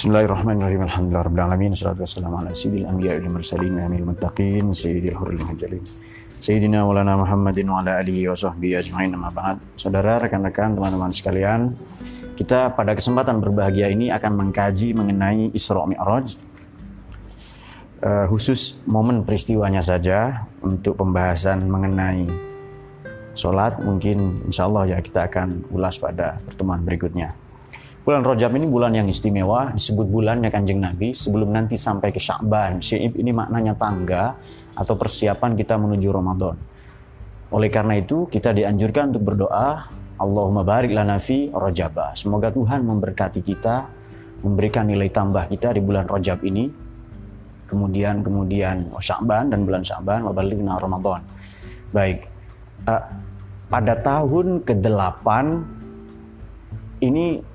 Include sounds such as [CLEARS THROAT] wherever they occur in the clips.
Bismillahirrahmanirrahim. Alhamdulillah rabbil alamin. Wassalatu wassalamu ala sayyidil anbiya'i wal mursalin wa amil muttaqin sayyidil hurul muhajjalin. Sayyidina Maulana Muhammadin wa ala alihi wa sahbihi ajma'in amma ba'd. Saudara, rekan-rekan, teman-teman sekalian, kita pada kesempatan berbahagia ini akan mengkaji mengenai Isra Mi'raj. Uh, khusus momen peristiwanya saja untuk pembahasan mengenai sholat mungkin insya Allah ya kita akan ulas pada pertemuan berikutnya. Bulan Rajab ini bulan yang istimewa, disebut bulannya kanjeng Nabi sebelum nanti sampai ke Sya'ban. Syi'ib ini maknanya tangga atau persiapan kita menuju Ramadan. Oleh karena itu kita dianjurkan untuk berdoa, Allahumma barik lana fi Rajab. Semoga Tuhan memberkati kita, memberikan nilai tambah kita di bulan Rajab ini. Kemudian kemudian Sya'ban dan bulan Sya'ban wabalighna Ramadan. Baik. Uh, pada tahun ke-8 ini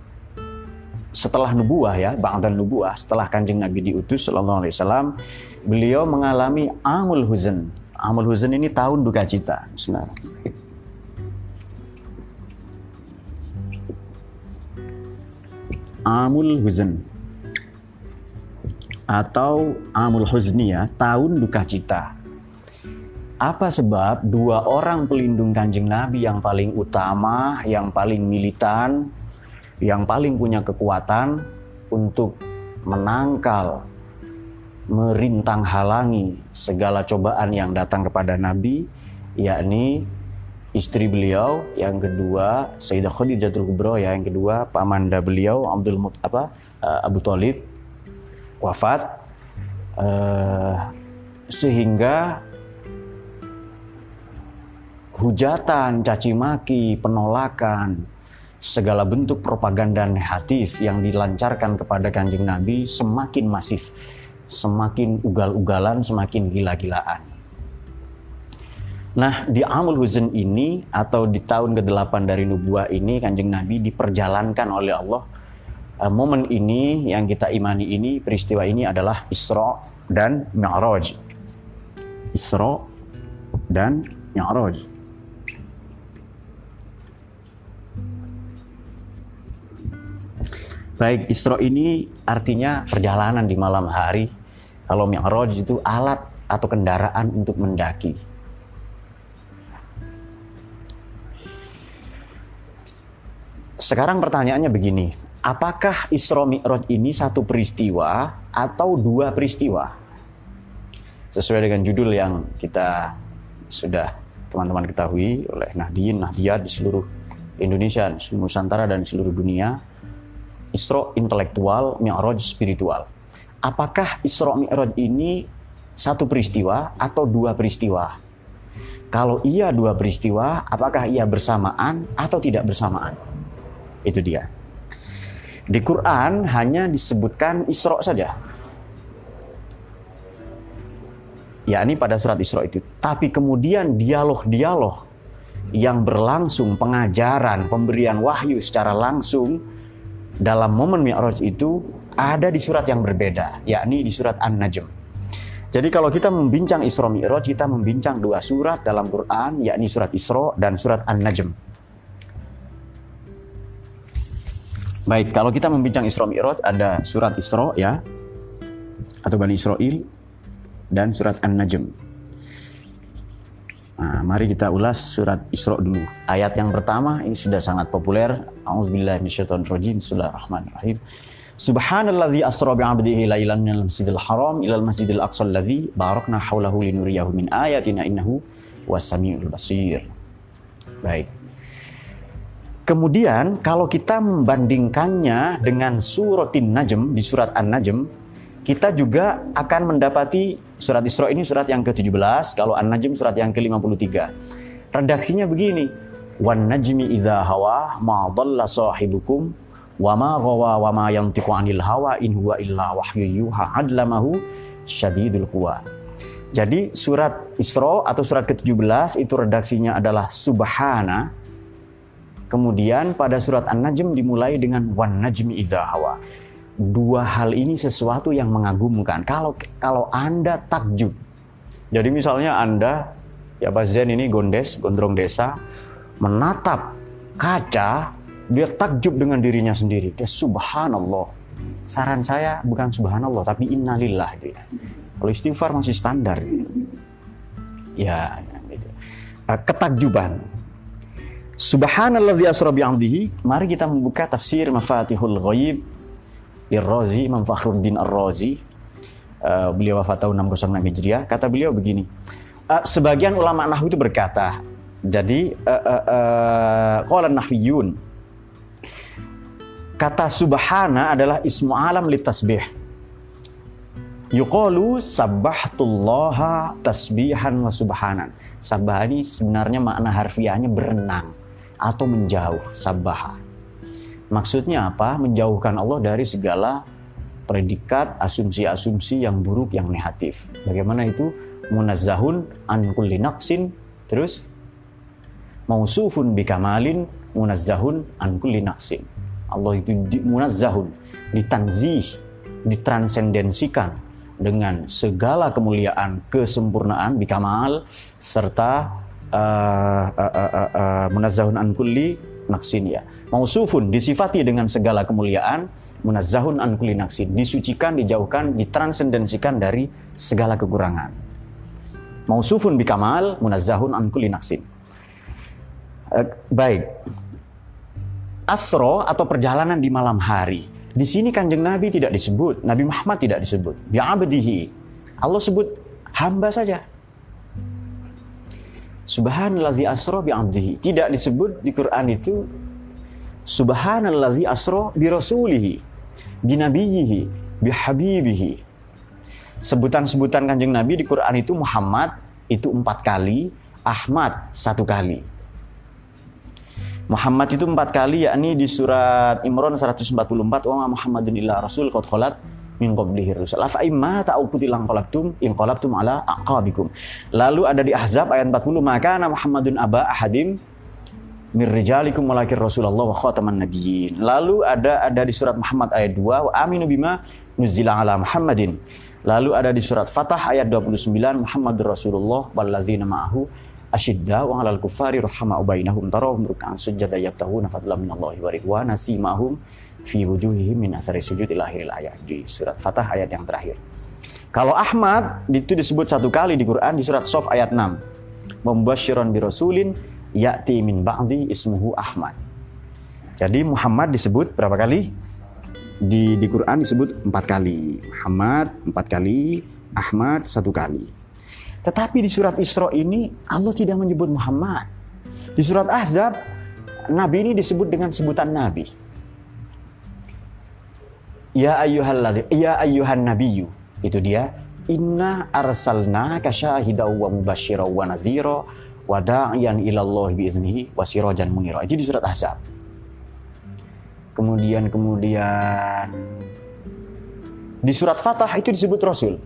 setelah nubuah ya, ba'dal nubuah, setelah Kanjeng Nabi diutus sallallahu alaihi wasallam, beliau mengalami amul huzn. Amul huzn ini tahun duka cita. Bismillah. Amul huzn atau amul huzni ya, tahun duka cita. Apa sebab dua orang pelindung kanjeng Nabi yang paling utama, yang paling militan, yang paling punya kekuatan untuk menangkal, merintang halangi segala cobaan yang datang kepada Nabi, yakni istri beliau, yang kedua Sayyidah Khadijatul Kubro, ya, yang kedua pamanda beliau Abdul Mut, apa uh, Abu Talib wafat. Uh, sehingga hujatan, caci maki, penolakan, segala bentuk propaganda negatif yang dilancarkan kepada kanjeng Nabi semakin masif, semakin ugal-ugalan, semakin gila-gilaan. Nah, di Amul Huzn ini atau di tahun ke-8 dari nubuah ini kanjeng Nabi diperjalankan oleh Allah. Uh, momen ini yang kita imani ini, peristiwa ini adalah Isra dan Mi'raj. Isra dan Mi'raj. Baik, Isra ini artinya perjalanan di malam hari. Kalau Mi'raj itu alat atau kendaraan untuk mendaki. Sekarang pertanyaannya begini, apakah Isra Mi'raj ini satu peristiwa atau dua peristiwa? Sesuai dengan judul yang kita sudah teman-teman ketahui oleh Nahdien, Nahdiyat di seluruh Indonesia, seluruh Nusantara dan seluruh dunia, Isra intelektual, Mi'raj spiritual. Apakah Isra Mi'raj ini satu peristiwa atau dua peristiwa? Kalau iya dua peristiwa, apakah ia bersamaan atau tidak bersamaan? Itu dia. Di Quran hanya disebutkan Isra saja. Ya, ini pada surat Isra itu. Tapi kemudian dialog-dialog yang berlangsung, pengajaran, pemberian wahyu secara langsung dalam momen Mi'raj itu ada di surat yang berbeda, yakni di surat An-Najm. Jadi kalau kita membincang Isra Mi'raj, kita membincang dua surat dalam Quran, yakni surat Isra dan surat An-Najm. Baik, kalau kita membincang Isra Mi'raj ada surat Isra ya, atau Bani Israel, dan surat An-Najm. Nah, mari kita ulas surat Isra dulu. Ayat yang pertama ini sudah sangat populer. Auzubillahi minasyaitonirrajim. Bismillahirrahmanirrahim. Subhanalladzi asra bi'abdihi lailan minal masjidil haram ilal masjidil aqsa alladzi barakna haulahu linuriyahu min ayatina innahu was-samiul basir. Baik. Kemudian kalau kita membandingkannya dengan suratin Najm di surat An-Najm, kita juga akan mendapati Surat Isra ini surat yang ke-17, kalau An-Najm surat yang ke-53. Redaksinya begini, "Wan najmi idza hawa ma dhalla sahibukum wa ma ghawa wa ma yantiqu 'anil hawa in huwa illa wahyu yuha adlamahu syadidul quwa." Jadi surat Isra atau surat ke-17 itu redaksinya adalah subhana. Kemudian pada surat An-Najm dimulai dengan wan najmi idza hawa dua hal ini sesuatu yang mengagumkan. Kalau kalau Anda takjub. Jadi misalnya Anda ya Pak Zen ini gondes, gondrong desa menatap kaca, dia takjub dengan dirinya sendiri. Dia subhanallah. saran saya bukan subhanallah tapi innalillah gitu ya. Kalau istighfar masih standar. Ya, gitu. Uh, ketakjuban. Subhanalladzi asra bi'amdihi. Mari kita membuka tafsir Mafatihul Ghaib Ar-Razi, Imam Fakhruddin Ar-Razi. Uh, beliau wafat tahun 606 Hijriah. Kata beliau begini. Uh, sebagian ulama nahwu itu berkata, jadi uh, uh, uh, qala nahwiyun kata subhana adalah ismu alam li tasbih. Yuqalu sabbahtullaha tasbihan wa subhanan. Sabbah ini sebenarnya makna harfiahnya berenang atau menjauh, sabbaha. Maksudnya apa? Menjauhkan Allah dari segala predikat, asumsi-asumsi yang buruk, yang negatif. Bagaimana itu? Munazzahun an kulli naqsin, terus mausufun bikamalin, munazzahun an kulli naqsin. Allah itu di, munazzahun, ditanzih, ditransendensikan dengan segala kemuliaan, kesempurnaan, bikamal, serta uh, uh, uh, uh, munazzahun an kulli naksin ya. Mausufun disifati dengan segala kemuliaan, munazzahun an kulli disucikan, dijauhkan, ditransendensikan dari segala kekurangan. Mausufun bikamal, munazzahun an kulli. Uh, baik, asro atau perjalanan di malam hari. Di sini kanjeng Nabi tidak disebut, Nabi Muhammad tidak disebut. Bi'abdihi. Allah sebut hamba saja. Subhanallazi asro bi'abdihi. Tidak disebut di Quran itu Subhanallazi asro bi rasulihi, bi nabiyihi, bi habibihi. Sebutan-sebutan kanjeng Nabi di Quran itu Muhammad itu empat kali, Ahmad satu kali. Muhammad itu empat kali yakni di surat Imran 144 wa Muhammadun illa rasul qad khalat min qablihi rusul afa imma ta'ukutilang qalabtum in qalabtum ala aqabikum lalu ada di Ahzab ayat 40 maka Muhammadun aba ahadim min rijalikum walakin Rasulullah wa khataman nabiyyin lalu ada ada di surat Muhammad ayat 2 wa aminu bima nuzila ala Muhammadin lalu ada di surat Fatah ayat 29 Muhammadur Rasulullah wallazina ma'ahu asyidda wa alal kufari rahama ubainahum tarahum ruk'an sujada yabtahuna fadlan minallahi wa ridwana simahum fi wujuhihim min asari sujud ila akhiril ayat di surat Fatah ayat yang terakhir. Kalau Ahmad itu disebut satu kali di Quran di surat Sof ayat 6. Membasyiran bi rasulin ya'ti min ba'di ismuhu Ahmad. Jadi Muhammad disebut berapa kali? Di di Quran disebut empat kali. Muhammad empat kali, Ahmad satu kali. Tetapi di surat Isra ini Allah tidak menyebut Muhammad. Di surat Ahzab Nabi ini disebut dengan sebutan Nabi. Ya ayyuhal ya ayyuhan nabiyyu. Itu dia. Inna arsalna kasyahidaw wa mubashshira wa nazira wa da'iyan ila Allah biiznihi wa sirajan munira. Itu di surat Ahzab. Kemudian kemudian di surat Fatah itu disebut Rasul.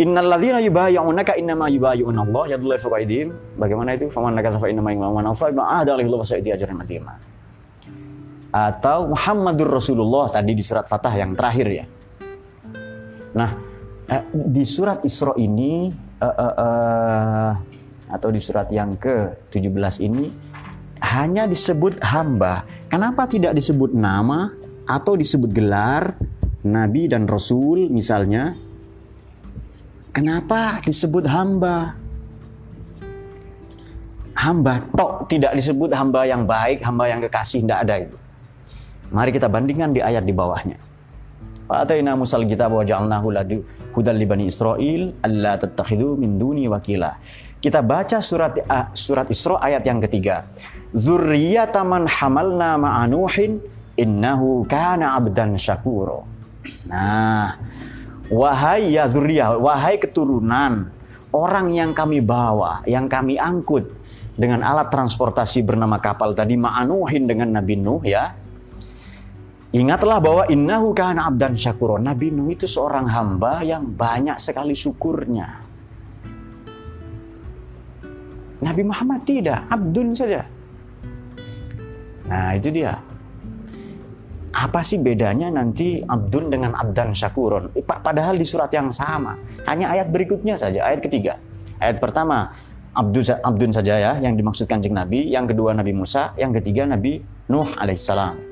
Innal ladzina yubayyi'unaka innama yubayyi'una Allah yadullahi fawqa aydihim. Bagaimana itu? Faman nakasa fa innama yu'minu fa ma ahada alaihi Allah sa'idi ajran azima. Atau Muhammadur Rasulullah tadi di surat Fatah yang terakhir ya. Nah, eh, di surat Isra ini uh, uh, uh, atau di surat yang ke-17 ini hanya disebut hamba. Kenapa tidak disebut nama atau disebut gelar nabi dan rasul misalnya Kenapa disebut hamba? Hamba tok tidak disebut hamba yang baik, hamba yang kekasih, tidak ada itu. Mari kita bandingkan di ayat di bawahnya. Fa'ataina Musal wa ja'alnahu hudal li bani Israel alla tattakhidhu min duni wakila. Kita baca surat uh, surat Isra ayat yang ketiga. Zurriyataman hamalna ma'anuhin innahu kana abdan syakuro. Nah, Wahai ya zuriyah, wahai keturunan orang yang kami bawa, yang kami angkut dengan alat transportasi bernama kapal tadi ma'anuhin dengan Nabi Nuh ya. Ingatlah bahwa innahu kana abdan syakuro. Nabi Nuh itu seorang hamba yang banyak sekali syukurnya. Nabi Muhammad tidak, abdun saja. Nah, itu dia apa sih bedanya nanti abdun dengan abdan syakuron? Padahal di surat yang sama. Hanya ayat berikutnya saja, ayat ketiga. Ayat pertama, abdun, abdun saja ya, yang dimaksudkan jeng Nabi. Yang kedua Nabi Musa, yang ketiga Nabi Nuh alaihissalam.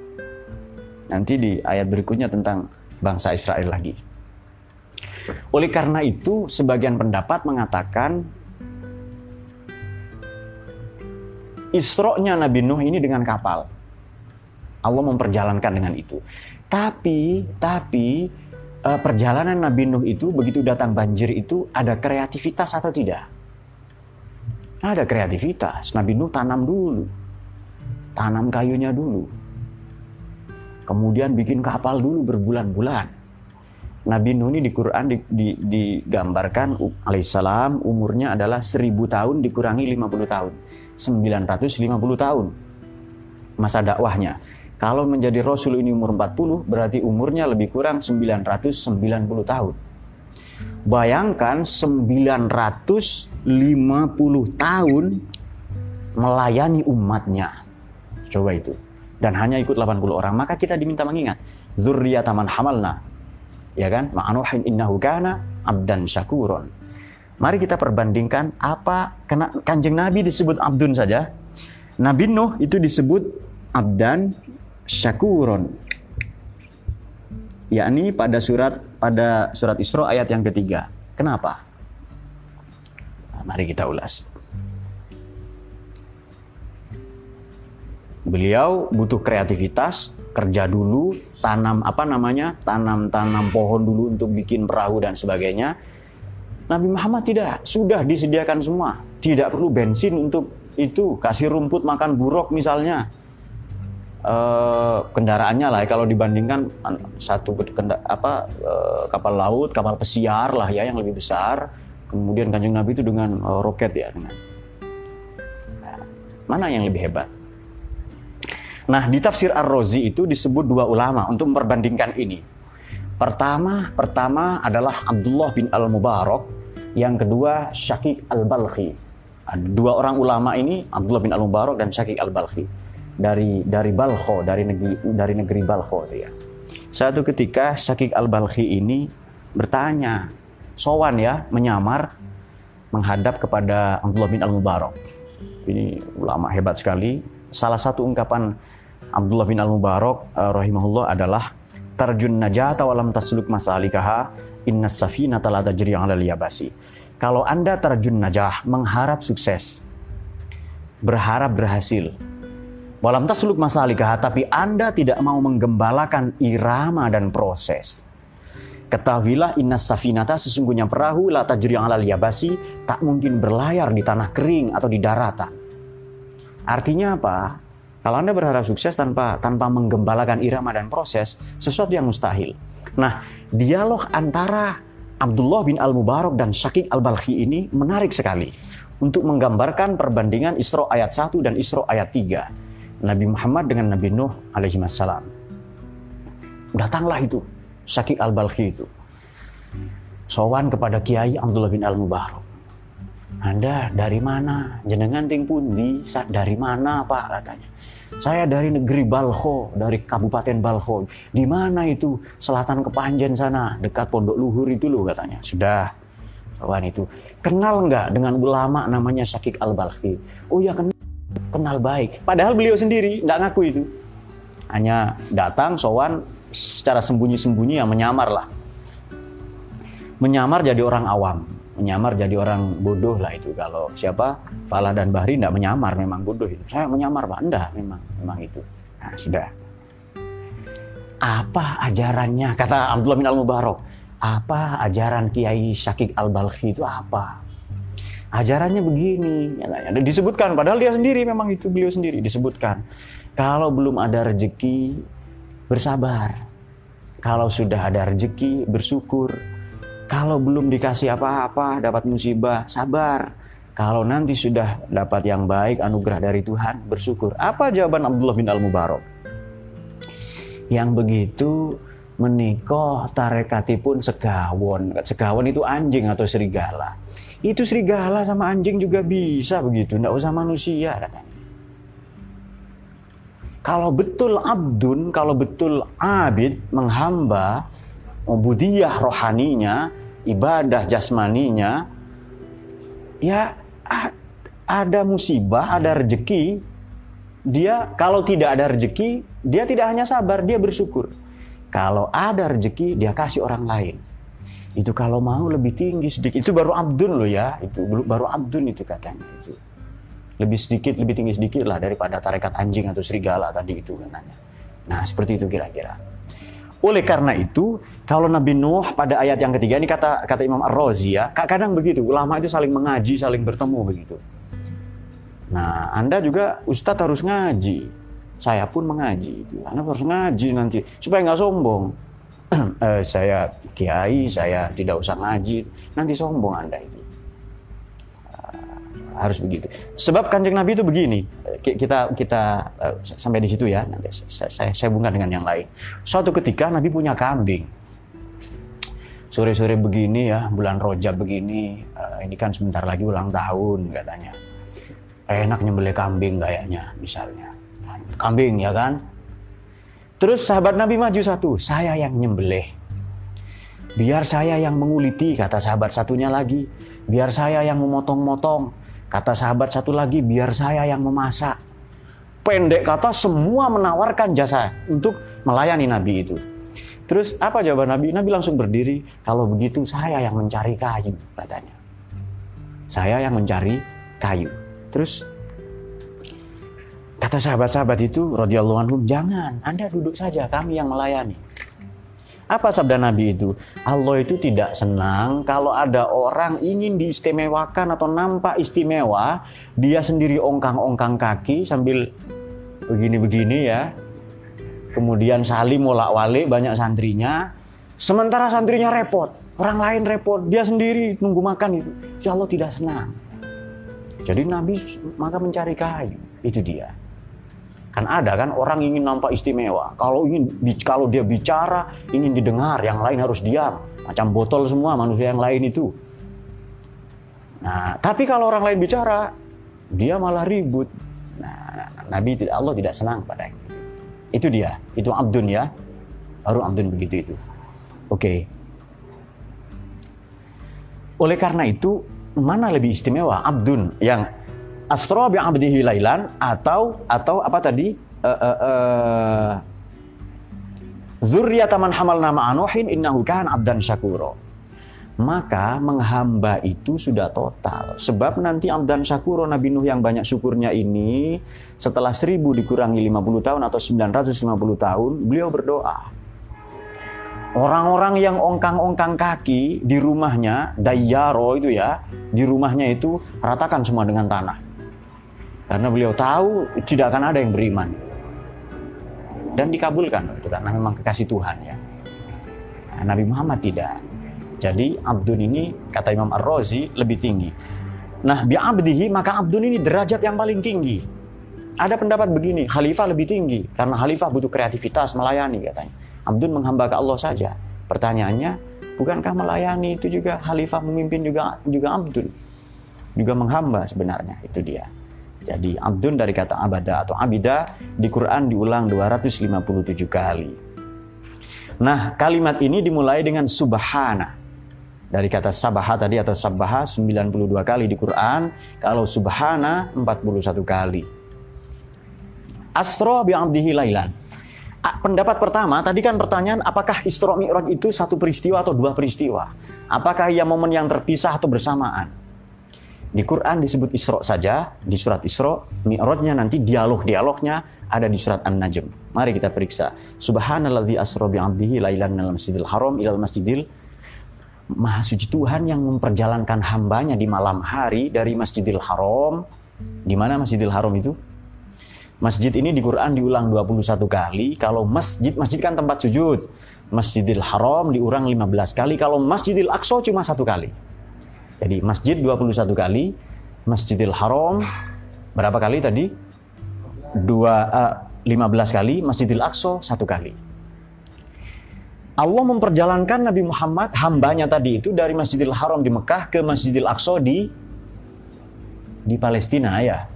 Nanti di ayat berikutnya tentang bangsa Israel lagi. Oleh karena itu, sebagian pendapat mengatakan Isra-nya Nabi Nuh ini dengan kapal. Allah memperjalankan dengan itu. Tapi, tapi uh, perjalanan Nabi Nuh itu begitu datang banjir itu ada kreativitas atau tidak? Ada kreativitas. Nabi Nuh tanam dulu. Tanam kayunya dulu. Kemudian bikin kapal dulu berbulan-bulan. Nabi Nuh ini di Quran di, di, digambarkan alaihissalam umurnya adalah 1000 tahun dikurangi 50 tahun. 950 tahun masa dakwahnya. Kalau menjadi Rasul ini umur 40 berarti umurnya lebih kurang 990 tahun. Bayangkan 950 tahun melayani umatnya. Coba itu. Dan hanya ikut 80 orang. Maka kita diminta mengingat. Zurriyataman hamalna ya kan? Ma'anuhin innahu kana abdan syakuron. Mari kita perbandingkan apa kena kanjeng Nabi disebut abdun saja. Nabi Nuh itu disebut abdan syakuron. Yakni pada surat pada surat Isra ayat yang ketiga. Kenapa? Nah, mari kita ulas. Beliau butuh kreativitas, kerja dulu, tanam apa namanya, tanam-tanam pohon dulu untuk bikin perahu dan sebagainya. Nabi Muhammad tidak, sudah disediakan semua. Tidak perlu bensin untuk itu, kasih rumput makan buruk misalnya. E, kendaraannya lah kalau dibandingkan satu kenda, apa e, kapal laut, kapal pesiar lah ya yang lebih besar. Kemudian kanjeng Nabi itu dengan e, roket ya dengan. Nah, mana yang lebih hebat? Nah, di tafsir Ar-Razi itu disebut dua ulama untuk memperbandingkan ini. Pertama, pertama adalah Abdullah bin Al-Mubarak, yang kedua Syakik Al-Balkhi. Dua orang ulama ini, Abdullah bin Al-Mubarak dan Syakik Al-Balkhi dari dari Balkho, dari negeri dari negeri Balkho ya. Satu ketika Syakik Al-Balkhi ini bertanya, sowan ya, menyamar menghadap kepada Abdullah bin Al-Mubarak. Ini ulama hebat sekali. Salah satu ungkapan Abdullah bin Al-Mubarak uh, rahimahullah adalah tarjun najata walam tasluk masalikaha inna safinata la tajri 'ala liyabasi. Kalau Anda terjun najah, mengharap sukses, berharap berhasil, walam tasluk masalikaha, tapi Anda tidak mau menggembalakan irama dan proses. Ketahuilah inna safinata sesungguhnya perahu la tajri 'ala liyabasi tak mungkin berlayar di tanah kering atau di daratan. Artinya apa? Kalau Anda berharap sukses tanpa tanpa menggembalakan irama dan proses, sesuatu yang mustahil. Nah, dialog antara Abdullah bin Al-Mubarak dan Syakik Al-Balkhi ini menarik sekali untuk menggambarkan perbandingan Isra ayat 1 dan Isra ayat 3. Nabi Muhammad dengan Nabi Nuh alaihi wassalam. Datanglah itu Syakik Al-Balkhi itu. Sowan kepada Kiai Abdullah bin Al-Mubarak. Anda dari mana? Jenengan ting pundi? Dari mana Pak katanya. Saya dari negeri Balho, dari Kabupaten Balho. Di mana itu? Selatan Kepanjen sana, dekat Pondok Luhur itu loh katanya. Sudah. Kawan itu. Kenal nggak dengan ulama namanya Syakik Al-Balhi? Oh ya kenal. Kenal baik. Padahal beliau sendiri nggak ngaku itu. Hanya datang, sowan, secara sembunyi-sembunyi yang menyamar lah. Menyamar jadi orang awam menyamar jadi orang bodoh lah itu. Kalau siapa? Falah dan Bahri tidak menyamar memang bodoh itu. Saya menyamar pak. Enggak memang memang itu. Nah sudah. Apa ajarannya? Kata Abdullah bin Al Mubarak apa ajaran Kiai Syakik Al Balkhi itu apa? Ajarannya begini. Ada disebutkan. Padahal dia sendiri memang itu beliau sendiri disebutkan. Kalau belum ada rezeki bersabar. Kalau sudah ada rezeki bersyukur kalau belum dikasih apa-apa, dapat musibah, sabar. Kalau nanti sudah dapat yang baik, anugerah dari Tuhan, bersyukur. Apa jawaban Abdullah bin Al-Mubarak? Yang begitu menikah tarekati pun segawon. Segawon itu anjing atau serigala. Itu serigala sama anjing juga bisa begitu, tidak usah manusia katanya. Kalau betul abdun, kalau betul abid, menghamba, ubudiyah rohaninya, ibadah jasmaninya, ya ada musibah, ada rezeki, dia kalau tidak ada rezeki, dia tidak hanya sabar, dia bersyukur. Kalau ada rezeki, dia kasih orang lain. Itu kalau mau lebih tinggi sedikit. Itu baru abdun loh ya. Itu baru abdun itu katanya. Itu lebih sedikit, lebih tinggi sedikit lah daripada tarekat anjing atau serigala tadi itu katanya. Nah seperti itu kira-kira. Oleh karena itu, kalau Nabi Nuh pada ayat yang ketiga ini kata kata Imam Ar-Razi ya, kadang begitu, ulama itu saling mengaji, saling bertemu begitu. Nah, Anda juga Ustadz harus ngaji. Saya pun mengaji. Anda harus ngaji nanti supaya nggak sombong. [CLEARS THROAT] eh, saya kiai, saya tidak usah ngaji, nanti sombong Anda itu. Harus begitu. Sebab kanjeng Nabi itu begini, kita kita uh, sampai di situ ya. Nanti saya, saya saya bunga dengan yang lain. Suatu ketika Nabi punya kambing. Sore-sore begini ya, bulan Rojab begini, uh, ini kan sebentar lagi ulang tahun katanya. Enak nyembelih kambing kayaknya, misalnya. Kambing ya kan? Terus sahabat Nabi maju satu, saya yang nyembelih. Biar saya yang menguliti, kata sahabat satunya lagi. Biar saya yang memotong-motong. Kata sahabat satu lagi, biar saya yang memasak. Pendek kata semua menawarkan jasa untuk melayani Nabi itu. Terus apa jawaban Nabi? Nabi langsung berdiri, kalau begitu saya yang mencari kayu, katanya. Saya yang mencari kayu. Terus kata sahabat-sahabat itu radhiyallahu anhum, jangan, Anda duduk saja, kami yang melayani. Apa sabda Nabi itu? Allah itu tidak senang kalau ada orang ingin diistimewakan atau nampak istimewa, dia sendiri ongkang-ongkang kaki sambil begini-begini ya. Kemudian salim molak-walik banyak santrinya, sementara santrinya repot, orang lain repot, dia sendiri nunggu makan itu. Ya Allah tidak senang. Jadi Nabi maka mencari kayu, itu dia. Kan ada kan orang ingin nampak istimewa. Kalau ingin kalau dia bicara ingin didengar, yang lain harus diam. Macam botol semua manusia yang lain itu. Nah, tapi kalau orang lain bicara, dia malah ribut. Nah, Nabi tidak Allah tidak senang pada itu. Itu dia, itu abdun ya. Baru abdun begitu itu. Oke. Okay. Oleh karena itu, mana lebih istimewa? Abdun yang asra bi abdihi lailan atau atau apa tadi? Uh, uh, uh, Zurriyata man hamalna ma'anuhin innahu kan abdan syakuro. Maka menghamba itu sudah total. Sebab nanti abdan syakuro Nabi Nuh yang banyak syukurnya ini setelah 1000 dikurangi 50 tahun atau 950 tahun, beliau berdoa. Orang-orang yang ongkang-ongkang kaki di rumahnya, dayaro itu ya, di rumahnya itu ratakan semua dengan tanah. Karena beliau tahu tidak akan ada yang beriman. Dan dikabulkan itu karena memang kekasih Tuhan ya. Nah, Nabi Muhammad tidak. Jadi Abdun ini kata Imam Ar-Razi lebih tinggi. Nah, bi abdihi maka Abdun ini derajat yang paling tinggi. Ada pendapat begini, khalifah lebih tinggi karena khalifah butuh kreativitas melayani katanya. Abdun menghamba ke Allah saja. Pertanyaannya, bukankah melayani itu juga khalifah memimpin juga juga Abdun? Juga menghamba sebenarnya, itu dia. Jadi abdun dari kata abada atau abida di Quran diulang 257 kali. Nah, kalimat ini dimulai dengan subhana. Dari kata sabaha tadi atau sabaha 92 kali di Quran, kalau subhana 41 kali. Asro bi abdihi lailan. Pendapat pertama, tadi kan pertanyaan apakah Isra Mi'raj itu satu peristiwa atau dua peristiwa? Apakah ia momen yang terpisah atau bersamaan? Di Quran disebut Isra saja, di surat Isra, Mi'rajnya nanti dialog-dialognya ada di surat An-Najm. Mari kita periksa. Subhanalladzi asra bi 'abdihi lailan minal masjidil haram ilal masjidil Maha suci Tuhan yang memperjalankan hambanya di malam hari dari Masjidil Haram. Di mana Masjidil Haram itu? Masjid ini di Quran diulang 21 kali. Kalau masjid, masjid kan tempat sujud. Masjidil Haram diulang 15 kali. Kalau Masjidil Aqsa cuma satu kali. Jadi masjid 21 kali, Masjidil Haram berapa kali tadi? Dua, uh, eh, 15 kali, Masjidil Aqsa satu kali. Allah memperjalankan Nabi Muhammad hambanya tadi itu dari Masjidil Haram di Mekah ke Masjidil Aqsa di di Palestina ya.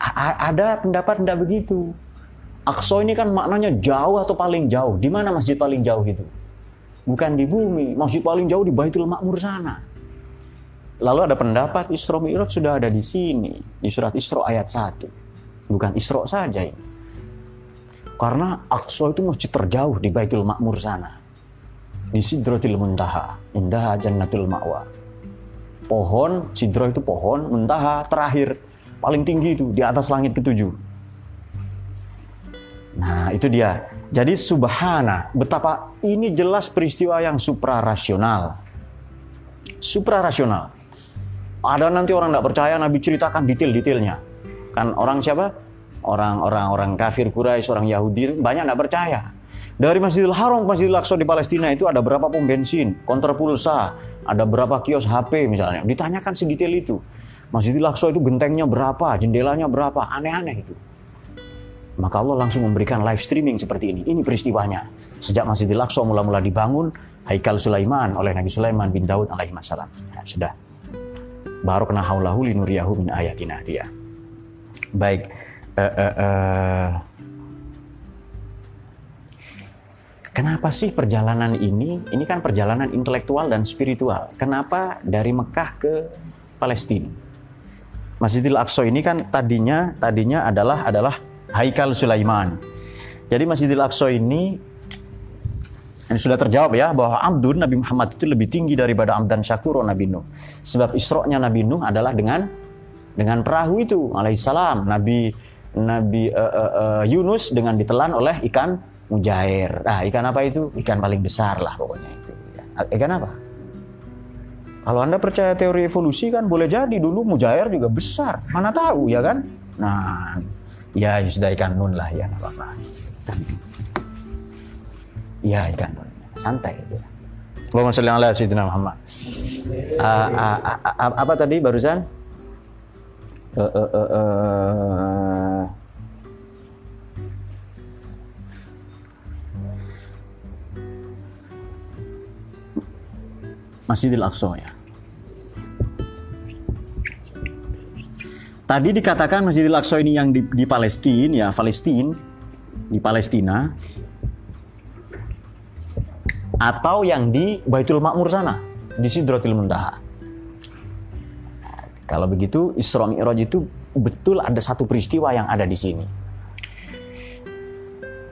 A ada pendapat tidak begitu. Aqsa ini kan maknanya jauh atau paling jauh. Di mana masjid paling jauh itu? Bukan di bumi. Masjid paling jauh di Baitul Makmur sana. Lalu ada pendapat Isra Mi'raj sudah ada di sini, di surat Isra ayat 1. bukan Isra saja ini. Karena Aqsa itu masjid terjauh di Baitul Makmur sana. Di Sidratil Muntaha, Indah Jannatul Ma'wa. Pohon, Sidro itu pohon, Muntaha terakhir, paling tinggi itu, di atas langit ketujuh. Nah, itu dia. Jadi subhana, betapa ini jelas peristiwa yang suprarasional. Suprarasional. Ada nanti orang tidak percaya Nabi ceritakan detail-detailnya. Kan orang siapa? Orang-orang orang kafir Quraisy, orang Yahudi banyak tidak percaya. Dari Masjidil Haram ke Masjidil Aqsa di Palestina itu ada berapa pom bensin, konter pulsa, ada berapa kios HP misalnya. Ditanyakan sedetail itu. Masjidil Aqsa itu gentengnya berapa, jendelanya berapa, aneh-aneh itu. Maka Allah langsung memberikan live streaming seperti ini. Ini peristiwanya. Sejak Masjidil Aqsa mula-mula dibangun, Haikal Sulaiman oleh Nabi Sulaiman bin Daud alaihi salam. Ya, sudah. Baru kena haulahu linuriyahu min ayatina dia. Baik. Uh, uh, uh. Kenapa sih perjalanan ini? Ini kan perjalanan intelektual dan spiritual. Kenapa dari Mekah ke Palestina? Masjidil Aqsa ini kan tadinya tadinya adalah adalah Haikal Sulaiman. Jadi Masjidil Aqsa ini ini sudah terjawab ya bahwa Abdun Nabi Muhammad itu lebih tinggi daripada Abdan Syakuro Nabi Nuh. Sebab Isra-nya Nabi Nuh adalah dengan dengan perahu itu alaihissalam. Nabi Nabi uh, uh, uh, Yunus dengan ditelan oleh ikan mujair. Nah, ikan apa itu? Ikan paling besar lah pokoknya itu. Ikan apa? Kalau Anda percaya teori evolusi kan boleh jadi dulu mujair juga besar. Mana tahu ya kan? Nah, ya sudah ikan nun lah ya apa-apa ya ikan santai. Allahumma sholli ala sayyidina Muhammad. Uh, uh, uh, apa tadi barusan? Uh, uh, uh, uh, Masjidil Aqsa ya. Tadi dikatakan Masjidil Aqsa ini yang di, di Palestina, ya Palestina, di Palestina, atau yang di Baitul Makmur sana, di Sidratil Muntaha. Kalau begitu Isra Mi'raj itu betul ada satu peristiwa yang ada di sini.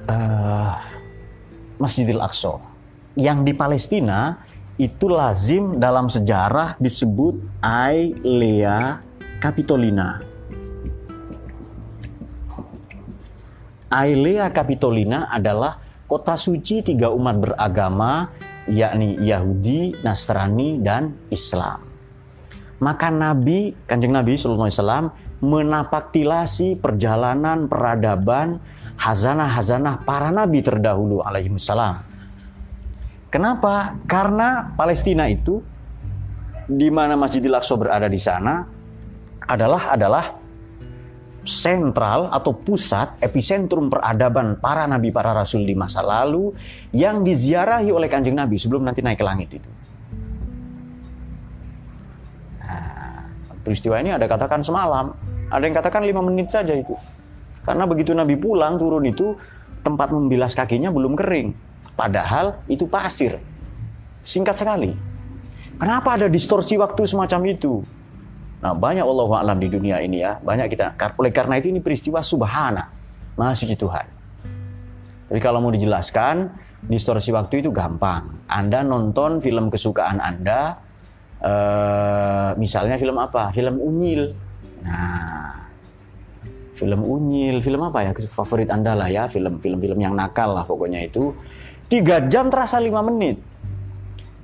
Uh, Masjidil Aqsa yang di Palestina itu lazim dalam sejarah disebut Ailea Capitolina. Ailea Capitolina adalah kota suci tiga umat beragama, yakni Yahudi, Nasrani, dan Islam. Maka Nabi, kanjeng Nabi SAW, menapaktilasi perjalanan peradaban hazanah-hazanah para nabi terdahulu alaihi salam. Kenapa? Karena Palestina itu di mana Masjidil Aqsa berada di sana adalah adalah sentral atau pusat epicentrum peradaban para nabi para rasul di masa lalu yang diziarahi oleh kanjeng nabi sebelum nanti naik ke langit itu. Nah, peristiwa ini ada katakan semalam, ada yang katakan lima menit saja itu. Karena begitu Nabi pulang turun itu tempat membilas kakinya belum kering. Padahal itu pasir. Singkat sekali. Kenapa ada distorsi waktu semacam itu? Nah, banyak Allah alam di dunia ini ya, banyak kita. Oleh karena itu ini peristiwa subhana, maha suci Tuhan. Jadi kalau mau dijelaskan, distorsi waktu itu gampang. Anda nonton film kesukaan Anda, eh, misalnya film apa? Film Unyil. Nah, film Unyil, film apa ya? Favorit Anda lah ya, film-film yang nakal lah pokoknya itu. Tiga jam terasa lima menit.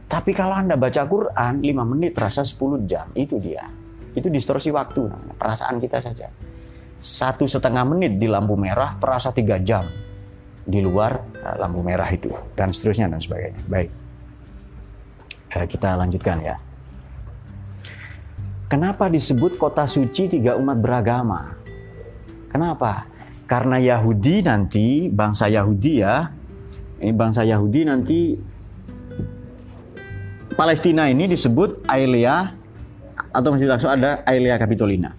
Tapi kalau Anda baca Quran, 5 menit terasa 10 jam. Itu dia. Itu distorsi waktu, perasaan kita saja. Satu setengah menit di lampu merah terasa tiga jam di luar uh, lampu merah itu dan seterusnya dan sebagainya. Baik, uh, kita lanjutkan ya. Kenapa disebut kota suci tiga umat beragama? Kenapa? Karena Yahudi nanti bangsa Yahudi ya, ini bangsa Yahudi nanti Palestina ini disebut Ailea atau Masjid Al-Aqsa ada Aelia Capitolina.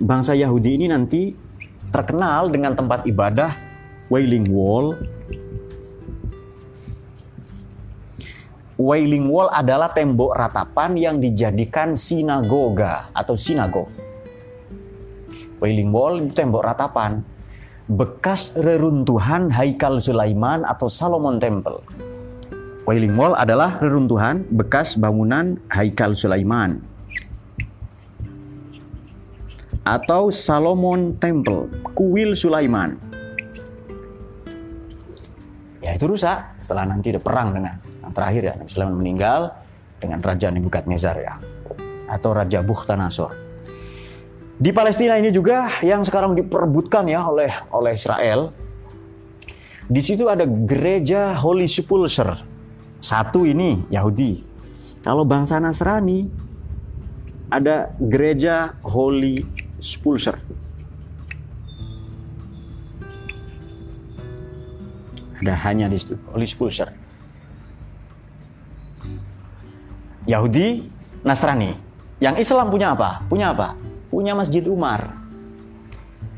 Bangsa Yahudi ini nanti terkenal dengan tempat ibadah Wailing Wall. Wailing Wall adalah tembok ratapan yang dijadikan sinagoga atau sinagog. Wailing Wall itu tembok ratapan. Bekas reruntuhan Haikal Sulaiman atau Salomon Temple. Wailing Wall adalah reruntuhan bekas bangunan Haikal Sulaiman atau Salomon Temple, kuil Sulaiman. Ya itu rusak setelah nanti ada perang dengan yang terakhir ya Nabi Sulaiman meninggal dengan Raja Nebukadnezar ya atau Raja Bukhtanasor. Di Palestina ini juga yang sekarang diperebutkan ya oleh oleh Israel. Di situ ada gereja Holy Sepulchre. Satu ini Yahudi. Kalau bangsa Nasrani ada gereja Holy Sepulchre. Ada hanya di situ Holy Sepulchre. Yahudi, Nasrani. Yang Islam punya apa? Punya apa? punya Masjid Umar.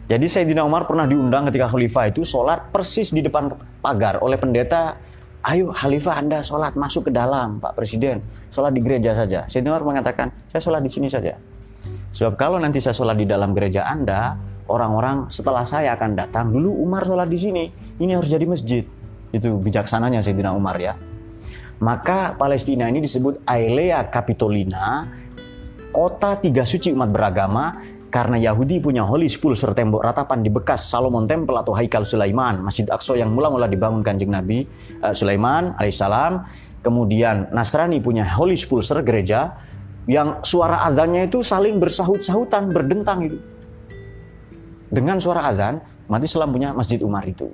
Jadi Sayyidina Umar pernah diundang ketika khalifah itu sholat persis di depan pagar oleh pendeta. Ayo khalifah Anda sholat masuk ke dalam Pak Presiden. Sholat di gereja saja. Sayyidina Umar mengatakan, saya sholat di sini saja. Sebab kalau nanti saya sholat di dalam gereja Anda, orang-orang setelah saya akan datang, dulu Umar sholat di sini. Ini harus jadi masjid. Itu bijaksananya Sayyidina Umar ya. Maka Palestina ini disebut Aelea Capitolina kota tiga suci umat beragama karena Yahudi punya Holy Sepulchre tembok ratapan di bekas Salomon Temple atau Haikal Sulaiman, Masjid Aqsa yang mula-mula dibangun kanjeng Nabi uh, Sulaiman alaihissalam. Kemudian Nasrani punya Holy Sepulchre gereja yang suara azannya itu saling bersahut-sahutan, berdentang itu. Dengan suara azan, mati Islam punya Masjid Umar itu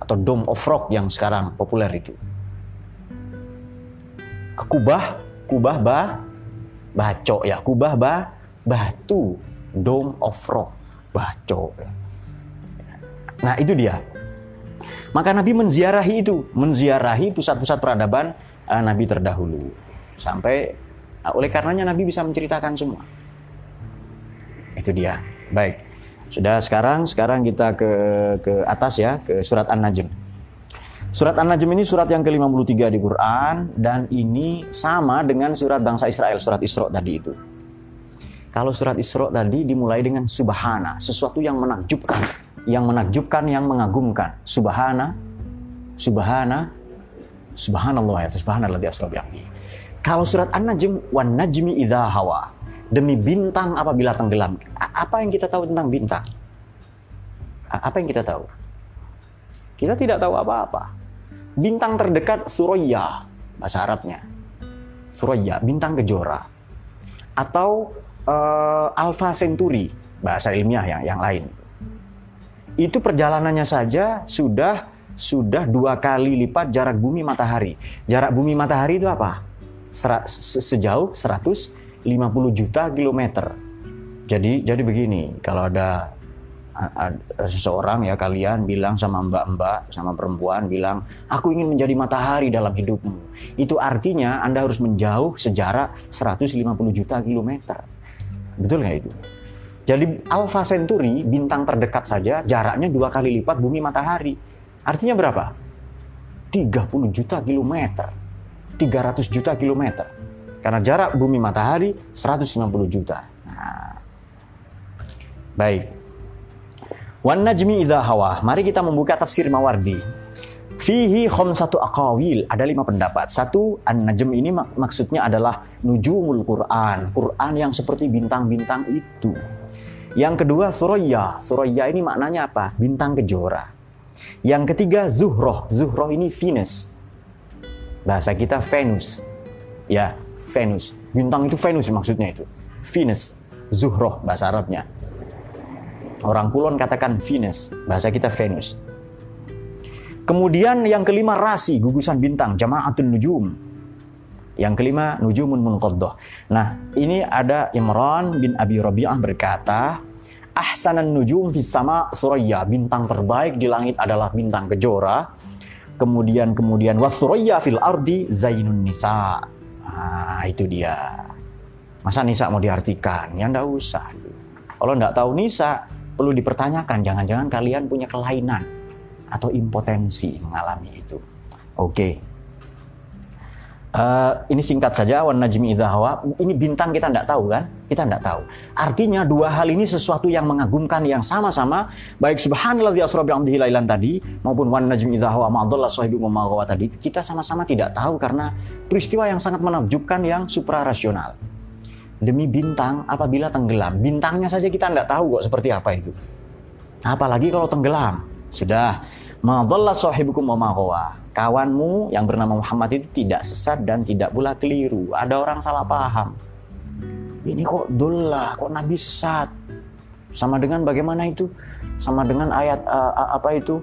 atau Dome of Rock yang sekarang populer itu. Kubah, Kubah bah bacok ya kubah bah batu dome of rock bacok nah itu dia maka Nabi menziarahi itu menziarahi pusat-pusat peradaban uh, Nabi terdahulu sampai uh, oleh karenanya Nabi bisa menceritakan semua. Itu dia. Baik. Sudah sekarang sekarang kita ke ke atas ya ke surat An-Najm. Surat An-Najm ini surat yang ke-53 di Quran dan ini sama dengan surat bangsa Israel, surat Isra tadi itu. Kalau surat Isra tadi dimulai dengan subhana, sesuatu yang menakjubkan, yang menakjubkan, yang mengagumkan. Subhana, subhana, subhanallah ya, subhanallah di Kalau surat An-Najm, wan najmi idha hawa, demi bintang apabila tenggelam. Apa yang kita tahu tentang bintang? Apa yang kita tahu? Kita tidak tahu apa-apa. Bintang terdekat Suraya, bahasa Arabnya. Suraya, bintang kejora. Atau uh, Alpha Centauri, bahasa ilmiah yang yang lain. Itu perjalanannya saja sudah sudah dua kali lipat jarak bumi matahari. Jarak bumi matahari itu apa? Sejauh 150 juta kilometer. Jadi jadi begini, kalau ada seseorang ya kalian bilang sama mbak-mbak sama perempuan bilang aku ingin menjadi matahari dalam hidupmu. Itu artinya anda harus menjauh sejarak 150 juta kilometer. Betul nggak itu? Jadi Alpha Centauri bintang terdekat saja jaraknya dua kali lipat bumi matahari. Artinya berapa? 30 juta kilometer 300 juta kilometer karena jarak bumi matahari 150 juta nah, baik Wan najmi idha hawa. Mari kita membuka tafsir Mawardi. Fihi satu akawil. Ada lima pendapat. Satu, an-najm ini mak maksudnya adalah nujumul Quran. Quran yang seperti bintang-bintang itu. Yang kedua, suraya. Suraya ini maknanya apa? Bintang kejora. Yang ketiga, zuhroh. Zuhroh ini Venus. Bahasa kita Venus. Ya, Venus. Bintang itu Venus maksudnya itu. Venus. Zuhroh bahasa Arabnya. Orang Kulon katakan Venus, bahasa kita Venus. Kemudian yang kelima rasi, gugusan bintang, jama'atun nujum. Yang kelima nujumun munqaddah. Nah, ini ada Imran bin Abi Rabi'ah berkata, Ahsanan nujum fis sama suraya, bintang terbaik di langit adalah bintang kejora. Kemudian kemudian wasuraya fil ardi zainun nisa. Nah, itu dia. Masa nisa mau diartikan? Ya ndak usah. Kalau ndak tahu nisa, perlu dipertanyakan jangan-jangan kalian punya kelainan atau impotensi mengalami itu. Oke. Uh, ini singkat saja wan najmi idza hawa. Ini bintang kita tidak tahu kan? Kita tidak tahu. Artinya dua hal ini sesuatu yang mengagumkan yang sama-sama baik subhanallazi asra bi amdihi lailan tadi maupun wan najmi idza hawa ma dhalla sahibu ma tadi kita sama-sama tidak tahu karena peristiwa yang sangat menakjubkan yang suprarasional. Demi bintang apabila tenggelam, bintangnya saja kita tidak tahu kok seperti apa itu. Apalagi kalau tenggelam. Sudah ma sahibukum ma kawanmu yang bernama Muhammad itu tidak sesat dan tidak pula keliru. Ada orang salah paham. Ini kok dullah, kok Nabi sesat. Sama dengan bagaimana itu? Sama dengan ayat uh, uh, apa itu?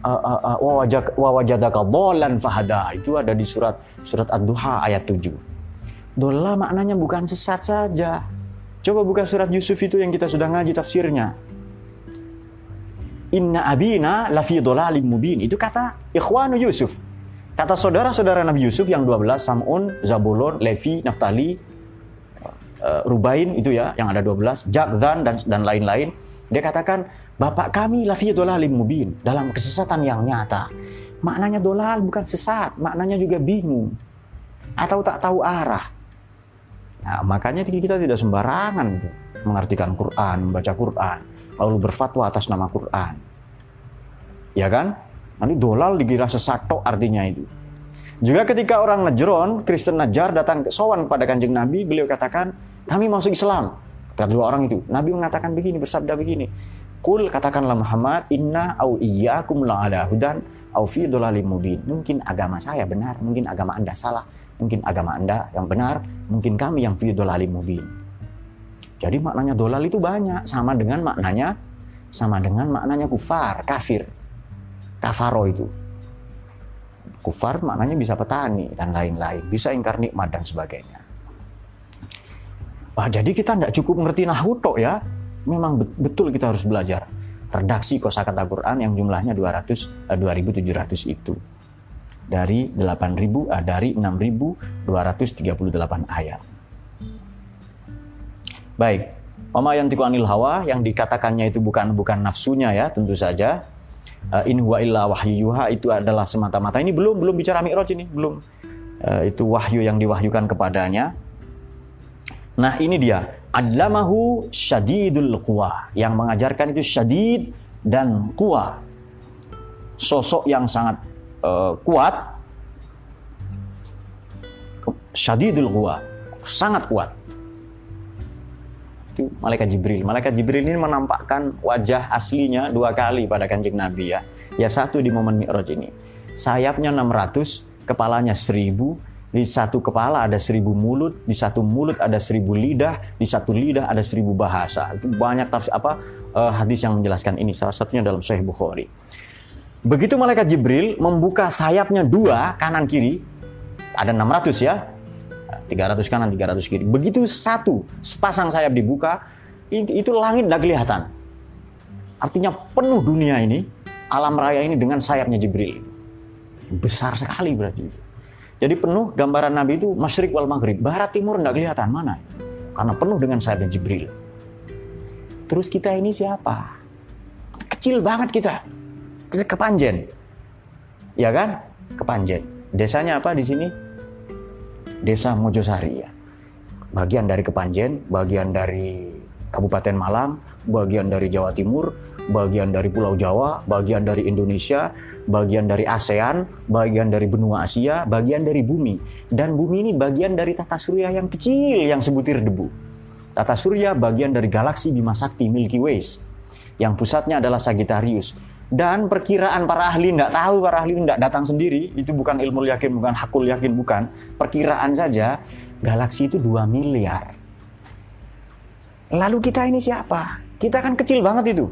Uh, uh, uh, wajadaka dolan fahada. Itu ada di surat surat Ad-Duha ayat 7. Dullah maknanya bukan sesat saja. Coba buka surat Yusuf itu yang kita sudah ngaji tafsirnya. Inna abina lafi dolalim mubin. Itu kata ikhwanu Yusuf. Kata saudara-saudara Nabi Yusuf yang 12, Sam'un, Zabulon, Levi, Naftali, uh, Rubain itu ya, yang ada 12, Jakzan dan dan lain-lain. Dia katakan, Bapak kami lafi dolalim mubin. Dalam kesesatan yang nyata. Maknanya dolal bukan sesat, maknanya juga bingung. Atau tak tahu arah. Nah, makanya kita tidak sembarangan mengartikan Quran, membaca Quran lalu berfatwa atas nama Quran. Ya kan? Nanti dolal dikira sesato artinya itu. Juga ketika orang Najron, Kristen Najar datang ke sowan kepada kanjeng Nabi, beliau katakan, kami masuk Islam. Kata dua orang itu. Nabi mengatakan begini, bersabda begini. Kul katakanlah Muhammad, inna au iyyakum la ala hudan au fi dolalim mubin. Mungkin agama saya benar, mungkin agama Anda salah, mungkin agama Anda yang benar, mungkin kami yang fi dolalim mubin. Jadi maknanya dolal itu banyak, sama dengan maknanya sama dengan maknanya kufar, kafir. Kafaro itu. Kufar maknanya bisa petani dan lain-lain, bisa ingkar nikmat dan sebagainya. Wah, jadi kita tidak cukup mengerti nahuto ya. Memang betul kita harus belajar redaksi kosakata Quran yang jumlahnya 200 eh, 2700 itu. Dari 8000 eh, dari 6238 ayat. Baik, Oma yang hawa yang dikatakannya itu bukan bukan nafsunya ya tentu saja. Uh, in illa wahyuha itu adalah semata-mata ini belum belum bicara mi'raj ini belum. Uh, itu wahyu yang diwahyukan kepadanya. Nah, ini dia. Adlamahu syadidul quwa. Yang mengajarkan itu syadid dan kuwa. Sosok yang sangat uh, kuat. Syadidul quwa. Sangat kuat itu malaikat Jibril. Malaikat Jibril ini menampakkan wajah aslinya dua kali pada kanjeng Nabi ya. Ya satu di momen Mi'raj ini. Sayapnya 600, kepalanya 1000, di satu kepala ada seribu mulut, di satu mulut ada seribu lidah, di satu lidah ada seribu bahasa. Itu banyak tafsir apa uh, hadis yang menjelaskan ini. Salah satunya dalam Sahih Bukhari. Begitu malaikat Jibril membuka sayapnya dua kanan kiri, ada 600 ya, 300 kanan, 300 kiri. Begitu satu sepasang sayap dibuka, itu langit tidak kelihatan. Artinya penuh dunia ini, alam raya ini dengan sayapnya Jibril. Besar sekali berarti itu. Jadi penuh gambaran Nabi itu masyrik wal maghrib. Barat timur tidak kelihatan mana. Karena penuh dengan sayapnya Jibril. Terus kita ini siapa? Kecil banget kita. Kita kepanjen. Ya kan? Kepanjen. Desanya apa di sini? Desa Mojosari ya. Bagian dari Kepanjen, bagian dari Kabupaten Malang, bagian dari Jawa Timur, bagian dari Pulau Jawa, bagian dari Indonesia, bagian dari ASEAN, bagian dari benua Asia, bagian dari bumi. Dan bumi ini bagian dari tata surya yang kecil yang sebutir debu. Tata surya bagian dari galaksi Bima Sakti Milky Way yang pusatnya adalah Sagittarius dan perkiraan para ahli tidak tahu para ahli tidak datang sendiri itu bukan ilmu yakin bukan hakul yakin bukan. Perkiraan saja galaksi itu 2 miliar. Lalu kita ini siapa? Kita kan kecil banget itu.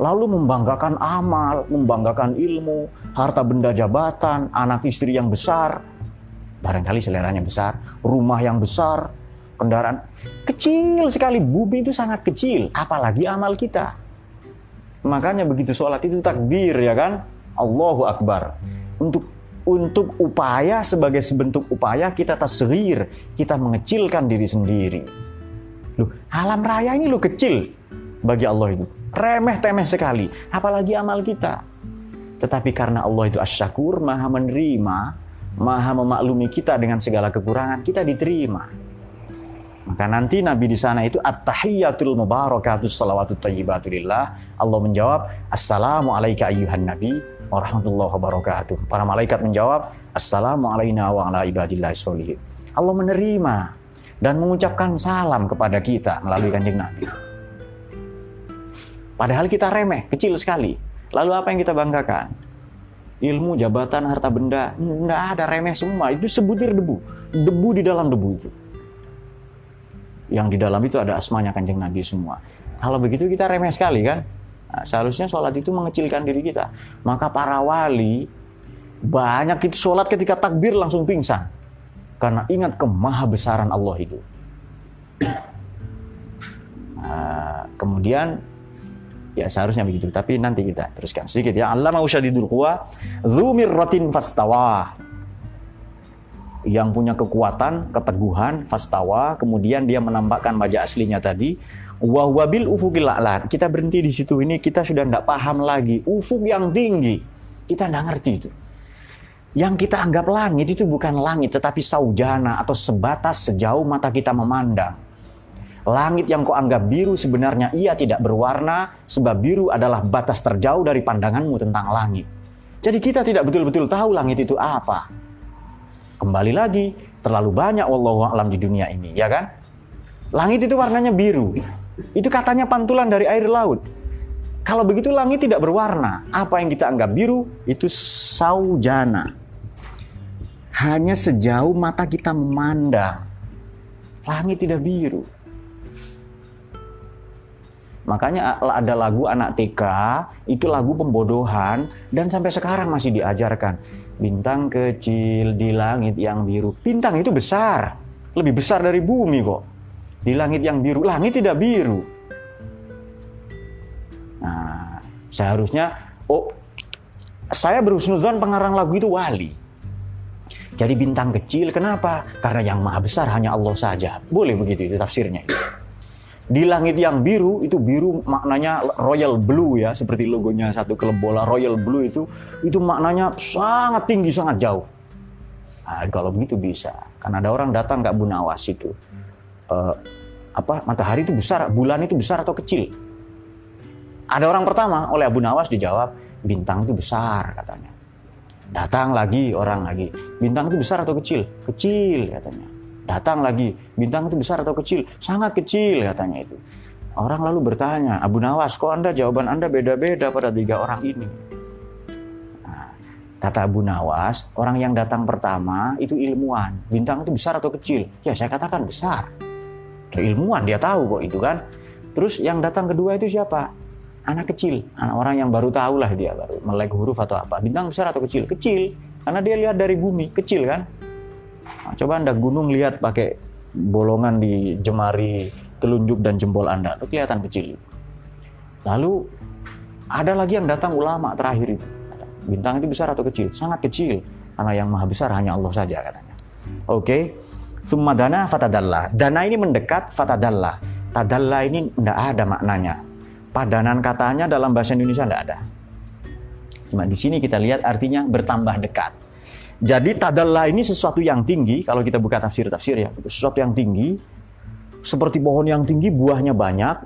Lalu membanggakan amal membanggakan ilmu harta benda jabatan anak istri yang besar. Barangkali seleranya besar rumah yang besar kendaraan. Kecil sekali bumi itu sangat kecil apalagi amal kita Makanya begitu sholat itu takbir ya kan? Allahu Akbar. Untuk untuk upaya sebagai sebentuk upaya kita tasghir, kita mengecilkan diri sendiri. Loh, alam raya ini lo kecil bagi Allah itu. Remeh temeh sekali, apalagi amal kita. Tetapi karena Allah itu asyakur, maha menerima, maha memaklumi kita dengan segala kekurangan, kita diterima. Maka nanti Nabi di sana itu at-tahiyyatul mubarakatus salawatut thayyibatulillah. Allah menjawab, "Assalamu alayka ayyuhan nabi wa rahmatullahi wabarakatuh." Para malaikat menjawab, "Assalamu alayna wa ala ibadillahi sholihin." Allah menerima dan mengucapkan salam kepada kita melalui kanjeng Nabi. Padahal kita remeh, kecil sekali. Lalu apa yang kita banggakan? Ilmu, jabatan, harta benda, enggak ada remeh semua. Itu sebutir debu. Debu di dalam debu itu yang di dalam itu ada asmanya kanjeng Nabi semua. Kalau begitu kita remeh sekali kan? Nah, seharusnya sholat itu mengecilkan diri kita. Maka para wali banyak itu sholat ketika takbir langsung pingsan. Karena ingat kemahabesaran Allah itu. Nah, kemudian ya seharusnya begitu tapi nanti kita teruskan sedikit ya Allah mau syadidul quwa rotin fastawa yang punya kekuatan, keteguhan, fastawa, kemudian dia menambahkan wajah aslinya tadi, wahwabil ufukil a'la. Kita berhenti di situ ini kita sudah tidak paham lagi ufuk yang tinggi. Kita tidak ngerti itu. Yang kita anggap langit itu bukan langit tetapi saujana atau sebatas sejauh mata kita memandang. Langit yang kau anggap biru sebenarnya ia tidak berwarna sebab biru adalah batas terjauh dari pandanganmu tentang langit. Jadi kita tidak betul-betul tahu langit itu apa. Kembali lagi, terlalu banyak wallahu alam di dunia ini, ya kan? Langit itu warnanya biru. Itu katanya pantulan dari air laut. Kalau begitu langit tidak berwarna. Apa yang kita anggap biru itu saujana. Hanya sejauh mata kita memandang. Langit tidak biru. Makanya ada lagu anak TK, itu lagu pembodohan dan sampai sekarang masih diajarkan. Bintang kecil di langit yang biru. Bintang itu besar. Lebih besar dari bumi kok. Di langit yang biru. Langit tidak biru. Nah, seharusnya oh saya berhusnuzon pengarang lagu itu wali. Jadi bintang kecil kenapa? Karena yang maha besar hanya Allah saja. Boleh begitu itu tafsirnya. Di langit yang biru, itu biru maknanya royal blue ya, seperti logonya satu klub bola royal blue itu, itu maknanya sangat tinggi, sangat jauh. Nah, kalau begitu bisa. Karena ada orang datang nggak bunawas itu. Uh, apa matahari itu besar, bulan itu besar atau kecil? Ada orang pertama oleh Abu Nawas dijawab bintang itu besar katanya. Datang lagi orang lagi, bintang itu besar atau kecil? Kecil katanya. Datang lagi, bintang itu besar atau kecil? Sangat kecil katanya itu. Orang lalu bertanya, Abu Nawas, kok Anda jawaban Anda beda-beda pada tiga orang ini? Nah, kata Abu Nawas, orang yang datang pertama itu ilmuwan. Bintang itu besar atau kecil? Ya saya katakan besar. ilmuwan dia tahu kok itu kan. Terus yang datang kedua itu siapa? Anak kecil, anak orang yang baru tahu lah dia baru melek huruf atau apa. Bintang besar atau kecil? Kecil, karena dia lihat dari bumi, kecil kan. Nah, coba Anda gunung lihat pakai bolongan di jemari telunjuk dan jempol Anda, itu kelihatan kecil. Lalu ada lagi yang datang ulama terakhir itu. Bintang itu besar atau kecil? Sangat kecil. Karena yang maha besar hanya Allah saja katanya. Oke. Okay. Summa dana fatadalla. Dana ini mendekat fatadalla. Tadalla ini tidak ada maknanya. Padanan katanya dalam bahasa Indonesia tidak ada. Cuma di sini kita lihat artinya bertambah dekat. Jadi tadallah ini sesuatu yang tinggi, kalau kita buka tafsir-tafsir ya, sesuatu yang tinggi, seperti pohon yang tinggi buahnya banyak,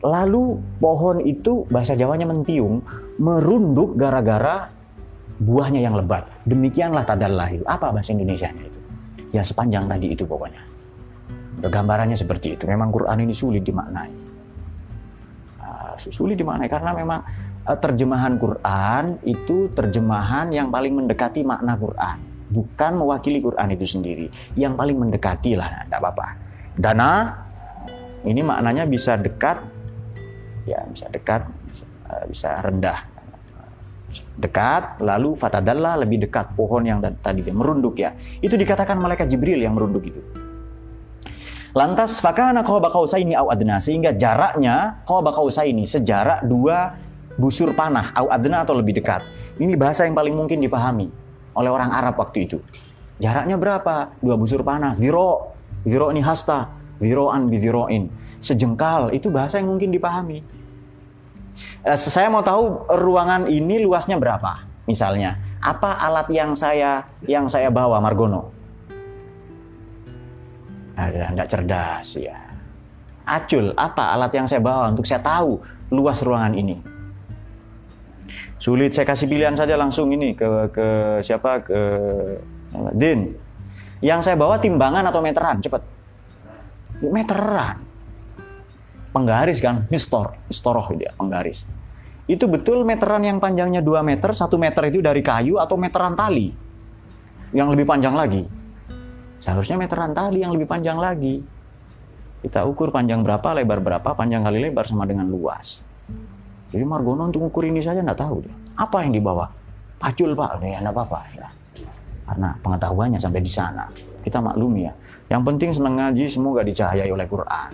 lalu pohon itu bahasa Jawanya mentiung, merunduk gara-gara buahnya yang lebat. Demikianlah tadallah itu. Apa bahasa Indonesia itu? Ya sepanjang tadi itu pokoknya. Gambarannya seperti itu. Memang Quran ini sulit dimaknai. Uh, sulit dimaknai karena memang terjemahan Quran itu terjemahan yang paling mendekati makna Quran, bukan mewakili Quran itu sendiri. Yang paling mendekati lah, tidak apa-apa. Dana ini maknanya bisa dekat, ya bisa dekat, bisa eh, rendah. Dekat, lalu fatadallah lebih dekat pohon yang tadi merunduk ya. Itu dikatakan malaikat Jibril yang merunduk itu. Lantas fakana qaba qausaini au adna sehingga jaraknya qaba qausaini sejarak dua busur panah, au adna atau lebih dekat. Ini bahasa yang paling mungkin dipahami oleh orang Arab waktu itu. Jaraknya berapa? Dua busur panah, zero. Zero ini hasta, ziroan biziroin. Sejengkal, itu bahasa yang mungkin dipahami. Eh, saya mau tahu ruangan ini luasnya berapa? Misalnya, Apa alat yang saya yang saya bawa Margono? Ada tidak cerdas ya. Acul, apa alat yang saya bawa untuk saya tahu luas ruangan ini? Sulit saya kasih pilihan saja langsung ini ke ke siapa ke Din. Yang saya bawa timbangan atau meteran? Cepat. Meteran. Penggaris kan, mistor, mistoroh ya, penggaris. Itu betul meteran yang panjangnya 2 meter, 1 meter itu dari kayu atau meteran tali yang lebih panjang lagi. Seharusnya meteran tali yang lebih panjang lagi. Kita ukur panjang berapa, lebar berapa, panjang kali lebar sama dengan luas. Jadi Margono untuk ukur ini saja nggak tahu dia. Apa yang dibawa? Pacul pak, ya nggak apa-apa. Ya. Karena pengetahuannya sampai di sana. Kita maklum ya. Yang penting senang ngaji semoga dicahayai oleh Quran.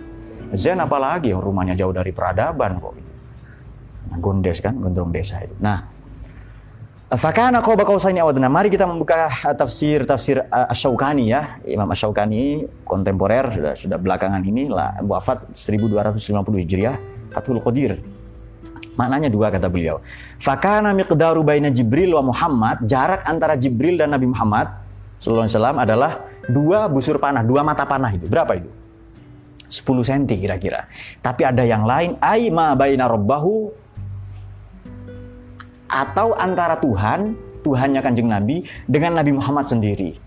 Zen apalagi yang rumahnya jauh dari peradaban kok. Nah, gondes kan, gondrong desa itu. Nah, Fakana qaba qausaini awadna. Mari kita membuka tafsir tafsir uh, Asy-Syaukani ya. Imam Asy-Syaukani kontemporer sudah sudah belakangan ini lah wafat 1250 Hijriah, Fathul Qadir. Maknanya dua kata beliau. Fakana miqdaru baina Jibril wa Muhammad, jarak antara Jibril dan Nabi Muhammad sallallahu alaihi wasallam adalah dua busur panah, dua mata panah itu. Berapa itu? 10 cm kira-kira. Tapi ada yang lain, ai ma baina rabbahu atau antara Tuhan, Tuhannya Kanjeng Nabi dengan Nabi Muhammad sendiri.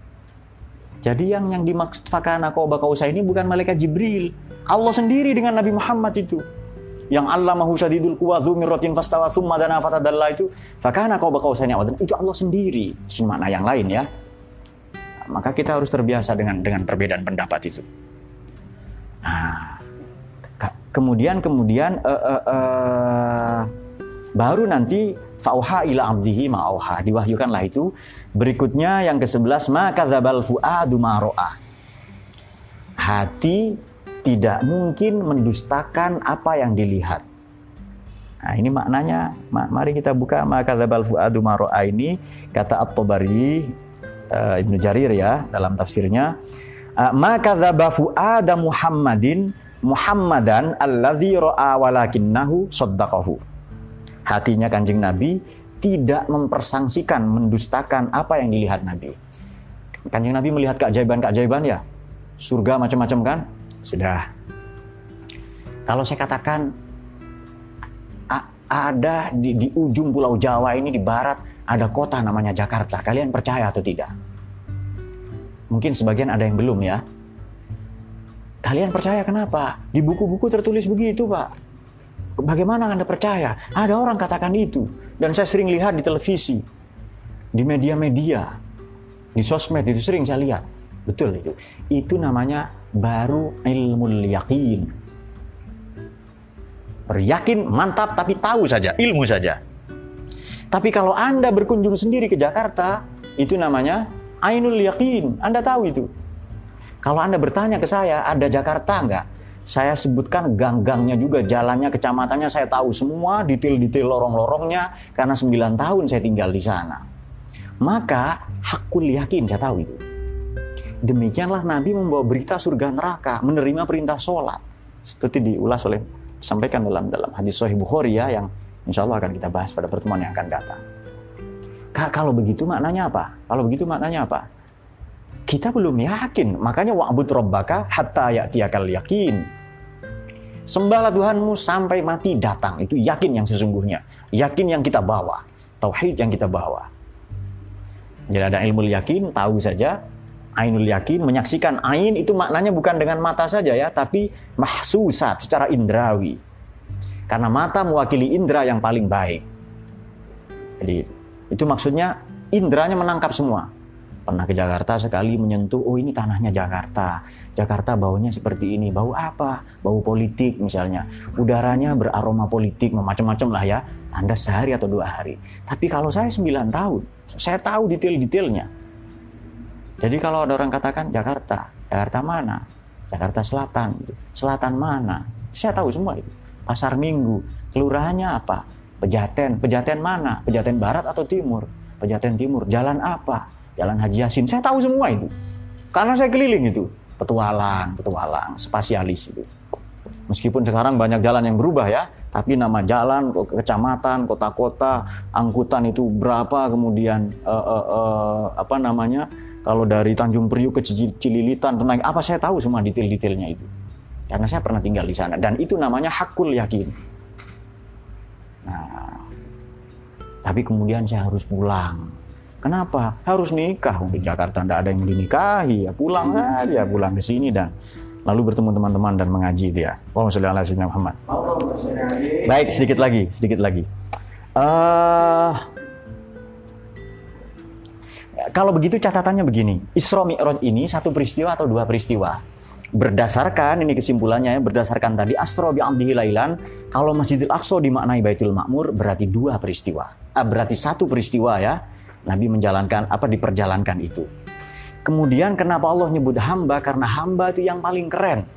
Jadi yang yang dimaksud fakana kausa ini bukan malaikat Jibril, Allah sendiri dengan Nabi Muhammad itu. Yang Allah mahu sadidul kuwa dzumiratin fastawa summa dana fatadalla itu fakana qaba kausaini itu Allah sendiri. Itu makna yang lain ya. Maka kita harus terbiasa dengan dengan perbedaan pendapat itu. Nah, kemudian kemudian uh, uh, uh, baru nanti Fauha ila abdihi ma'auha. Diwahyukanlah itu. Berikutnya yang ke-11 maka zabal fuadu maro'ah. Hati tidak mungkin mendustakan apa yang dilihat. Nah, ini maknanya. Mari kita buka maka zabal fuadu maro'ah ini kata At-Tabari uh, Ibnu Jarir ya dalam tafsirnya. Uh, maka zabafu ada Muhammadin Muhammadan allazi ra'a walakinnahu saddaqahu hatinya kanjeng Nabi tidak mempersangsikan, mendustakan apa yang dilihat Nabi. Kanjeng Nabi melihat keajaiban-keajaiban ya, surga macam-macam kan? Sudah. Kalau saya katakan ada di, di ujung pulau Jawa ini di barat ada kota namanya Jakarta, kalian percaya atau tidak? Mungkin sebagian ada yang belum ya. Kalian percaya kenapa? Di buku-buku tertulis begitu, Pak. Bagaimana Anda percaya? Ada orang katakan itu. Dan saya sering lihat di televisi, di media-media, di sosmed itu sering saya lihat. Betul itu. Itu namanya baru ilmu yakin. Beryakin mantap tapi tahu saja, ilmu saja. Tapi kalau Anda berkunjung sendiri ke Jakarta, itu namanya ainul yakin. Anda tahu itu. Kalau Anda bertanya ke saya, ada Jakarta enggak? Saya sebutkan gang-gangnya juga, jalannya, kecamatannya saya tahu semua, detail-detail lorong-lorongnya, karena 9 tahun saya tinggal di sana. Maka hakul yakin, saya tahu itu. Demikianlah Nabi membawa berita surga neraka, menerima perintah sholat. Seperti diulas oleh, sampaikan dalam dalam hadis Sahih Bukhari ya, yang insya Allah akan kita bahas pada pertemuan yang akan datang. Kalau begitu maknanya apa? Kalau begitu maknanya apa? Kita belum yakin, makanya wa'bud rabbaka hatta ya'tiyakal yakin. Sembahlah Tuhanmu sampai mati datang. Itu yakin yang sesungguhnya. Yakin yang kita bawa. Tauhid yang kita bawa. Jadi ada ilmu yakin, tahu saja. Ainul yakin, menyaksikan ain itu maknanya bukan dengan mata saja ya, tapi mahsusat secara indrawi. Karena mata mewakili indera yang paling baik. Jadi itu maksudnya indranya menangkap semua pernah ke Jakarta sekali menyentuh, oh ini tanahnya Jakarta. Jakarta baunya seperti ini. Bau apa? Bau politik misalnya. Udaranya beraroma politik, macam-macam lah ya. Anda sehari atau dua hari. Tapi kalau saya 9 tahun, saya tahu detail-detailnya. Jadi kalau ada orang katakan Jakarta, Jakarta mana? Jakarta Selatan. Gitu. Selatan mana? Saya tahu semua itu. Pasar Minggu, kelurahannya apa? Pejaten, Pejaten mana? Pejaten Barat atau Timur? Pejaten Timur, jalan apa? Jalan Haji Yasin. Saya tahu semua itu. Karena saya keliling itu. Petualang, petualang, spasialis itu. Meskipun sekarang banyak jalan yang berubah ya, tapi nama jalan, kecamatan, kota-kota, angkutan itu berapa, kemudian uh, uh, uh, apa namanya, kalau dari Tanjung Priuk ke Cililitan, naik apa saya tahu semua detail-detailnya itu. Karena saya pernah tinggal di sana dan itu namanya hakul yakin. Nah, tapi kemudian saya harus pulang. Kenapa? Harus nikah. Di Jakarta tidak ada yang dinikahi, ya pulang aja, pulang ke sini dan lalu bertemu teman-teman dan mengaji itu ya. Allahumma sholli ala Muhammad. Baik, sedikit lagi, sedikit lagi. Uh, kalau begitu catatannya begini, Isra Mi'raj ini satu peristiwa atau dua peristiwa? Berdasarkan ini kesimpulannya ya, berdasarkan tadi Asra bi'amdihi lailan, kalau Masjidil Aqsa dimaknai Baitul Makmur berarti dua peristiwa. Ah, berarti satu peristiwa ya. Nabi menjalankan apa diperjalankan itu. Kemudian kenapa Allah nyebut hamba? Karena hamba itu yang paling keren.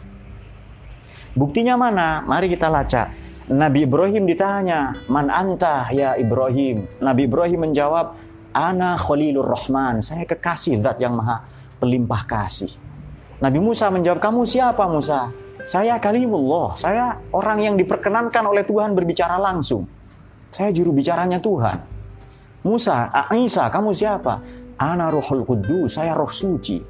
Buktinya mana? Mari kita lacak. Nabi Ibrahim ditanya, "Man anta ya Ibrahim?" Nabi Ibrahim menjawab, "Ana Khalilur Rahman." Saya kekasih zat yang maha pelimpah kasih. Nabi Musa menjawab, "Kamu siapa Musa?" Saya kalimullah, saya orang yang diperkenankan oleh Tuhan berbicara langsung. Saya juru bicaranya Tuhan. Musa, Isa, kamu siapa? Ana rohul kudus, saya roh suci.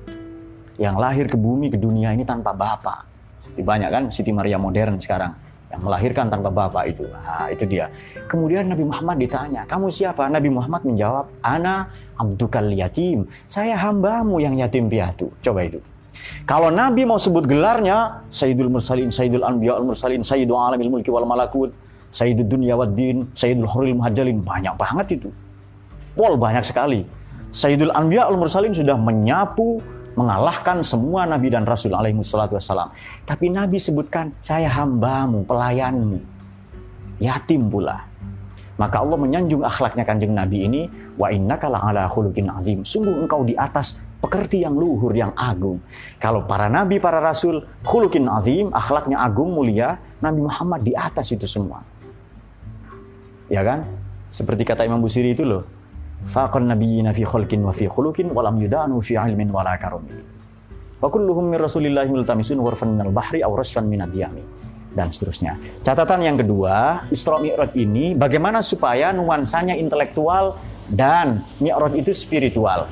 Yang lahir ke bumi, ke dunia ini tanpa bapak. Banyak kan, Siti Maria modern sekarang. Yang melahirkan tanpa bapak itu. Nah, itu dia. Kemudian Nabi Muhammad ditanya, kamu siapa? Nabi Muhammad menjawab, Ana abdukal yatim. Saya hambamu yang yatim piatu. Coba itu. Kalau Nabi mau sebut gelarnya, Sayyidul Mursalin, Sayyidul Anbiya al-Mursalin, Sayyidul Alamil Mulki wal Malakut, Sayyidul Dunya wad Din, Sayyidul Huril Muhajjalin, banyak banget itu. Pol banyak sekali. Sayyidul Anbiya al-Mursalin sudah menyapu, mengalahkan semua nabi dan rasul alaihi wassalatu wassalam. Tapi nabi sebutkan, saya hambamu, pelayanmu. Yatim pula. Maka Allah menyanjung akhlaknya kanjeng Nabi ini, wa innaka ala khuluqin azim. Sungguh engkau di atas pekerti yang luhur, yang agung. Kalau para nabi, para rasul, khuluqin azim, akhlaknya agung, mulia, Nabi Muhammad di atas itu semua. Ya kan? Seperti kata Imam Busiri itu loh, faqan nabiyina fi khalqin wa fi khuluqin wa lam yudanu fi ilmin wa la karumi. Wa kulluhum min rasulillahi multamisun warfan minal bahri aw rasfan minad diyami dan seterusnya. Catatan yang kedua, Isra Mi'raj ini bagaimana supaya nuansanya intelektual dan Mi'raj itu spiritual.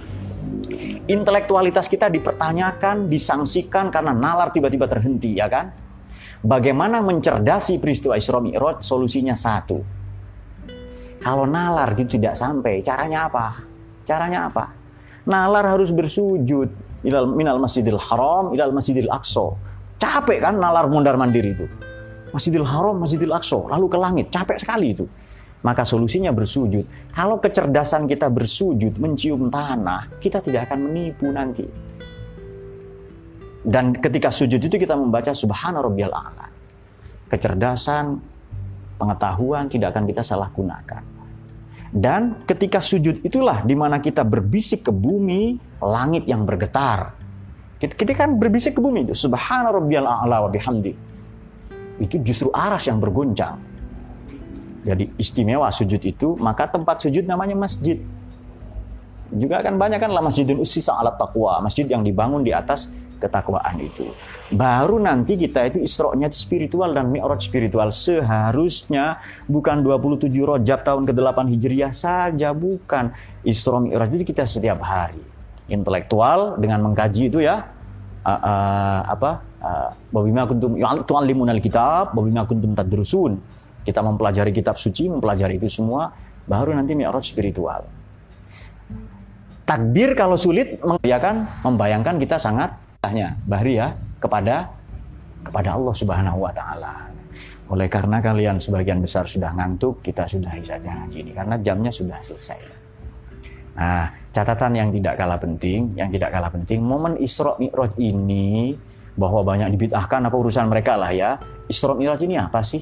Intelektualitas kita dipertanyakan, disangsikan karena nalar tiba-tiba terhenti, ya kan? Bagaimana mencerdasi peristiwa Isra Mi'raj? Solusinya satu, kalau nalar itu tidak sampai, caranya apa? Caranya apa? Nalar harus bersujud ilal minal masjidil haram ilal masjidil aqsa. Capek kan nalar mondar mandir itu. Masjidil haram, masjidil aqsa, lalu ke langit. Capek sekali itu. Maka solusinya bersujud. Kalau kecerdasan kita bersujud, mencium tanah, kita tidak akan menipu nanti. Dan ketika sujud itu kita membaca subhana rabbiyal. Kecerdasan, pengetahuan tidak akan kita salah gunakan. Dan ketika sujud itulah di mana kita berbisik ke bumi, langit yang bergetar. Kita, kita kan berbisik ke bumi itu, subhana rabbiyal a'la wa bihamdi. Itu justru aras yang bergoncang. Jadi istimewa sujud itu, maka tempat sujud namanya masjid. Juga kan banyak kan lah masjidun usisa alat taqwa, masjid yang dibangun di atas ketakwaan itu. Baru nanti kita itu isro'nya spiritual dan mi'raj spiritual. Seharusnya bukan 27 rojab tahun ke-8 Hijriah saja, bukan. Isra mi'raj itu kita setiap hari. Intelektual dengan mengkaji itu ya, uh, uh, apa Babima kuntum tu'allimuna kitab babima kuntum tadrusun kita mempelajari kitab suci mempelajari itu semua baru nanti mi'raj spiritual Takbir kalau sulit membayangkan, membayangkan kita sangat hanya bahri ya kepada kepada Allah Subhanahu wa taala. Oleh karena kalian sebagian besar sudah ngantuk, kita sudah saja ngaji ini karena jamnya sudah selesai. Nah, catatan yang tidak kalah penting, yang tidak kalah penting, momen Isra Mi'raj ini bahwa banyak dibid'ahkan apa urusan mereka lah ya. Isra Mi'raj ini apa sih?